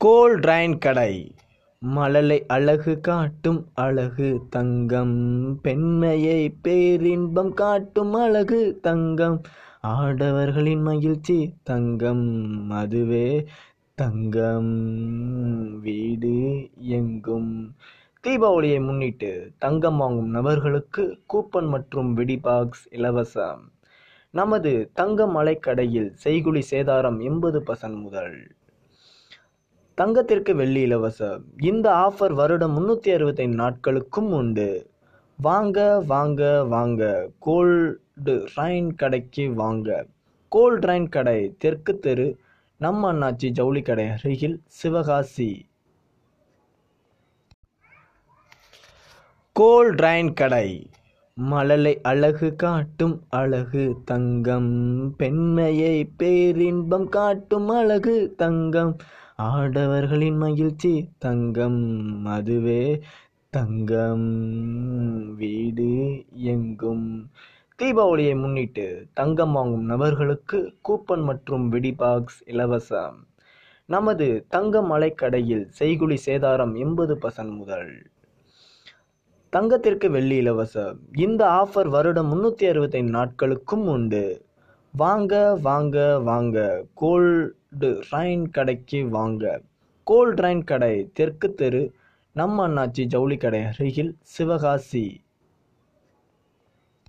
கோல்ட்ரைன் கடை. மழலை அழகு காட்டும் அழகு தங்கம். பெண்மையை பேரின்பம் காட்டும் அழகு தங்கம். ஆடவர்களின் மகிழ்ச்சி தங்கம். அதுவே தங்கம். வீடு எங்கும். தீபாவளியை முன்னிட்டு தங்கம் வாங்கும் நபர்களுக்கு கூப்பன் மற்றும் வெடிபாக்ஸ் இலவசம். நமது தங்க மலைக்கடையில் செய்குலி சேதாரம் எண்பது பர்சன்ட் முதல் தங்கத்திற்கு வெள்ளி இலவசம். இந்த ஆஃபர் வருடம் முந்நூற்றி அறுபத்தைந்து நாட்களுக்கும் உண்டு. வாங்க வாங்க வாங்க. கோல்டு ரைன் கடைக்கு வாங்க. கோல்டு ரைன் கடை தெற்கு தெரு நம்ம அண்ணாச்சி ஜவுளி கடை அருகில் சிவகாசி. கோல் ரைன் கடை. மழலை அழகு காட்டும் அழகு தங்கம். பெண்மையை பேரின்பம் காட்டும் அழகு தங்கம். ஆடவர்களின் மகிழ்ச்சி. தங்கம் அதுவே. தங்கம் வீடு எங்கும். தீபாவளியை முன்னிட்டு தங்கம் வாங்கும் நபர்களுக்கு கூப்பன் மற்றும் வெடி பாக்ஸ் இலவசம். நமது தங்க மலைக்கடையில் செய்குலி சேதாரம் எண்பது பர்சன்ட் முதல். தங்கத்திற்கு வெள்ளி இலவசம். இந்த ஆஃபர் வருடம் முன்னூற்றி அறுபத்தைந்து நாட்களுக்கும் உண்டு. வாங்க வாங்க வாங்க. கோல்டு ரைன் கடைக்கு வாங்க. கோல்ட் ரைன் கடை தெற்கு தெரு நம்ம அண்ணாச்சி ஜவுளி கடை அருகில் சிவகாசி.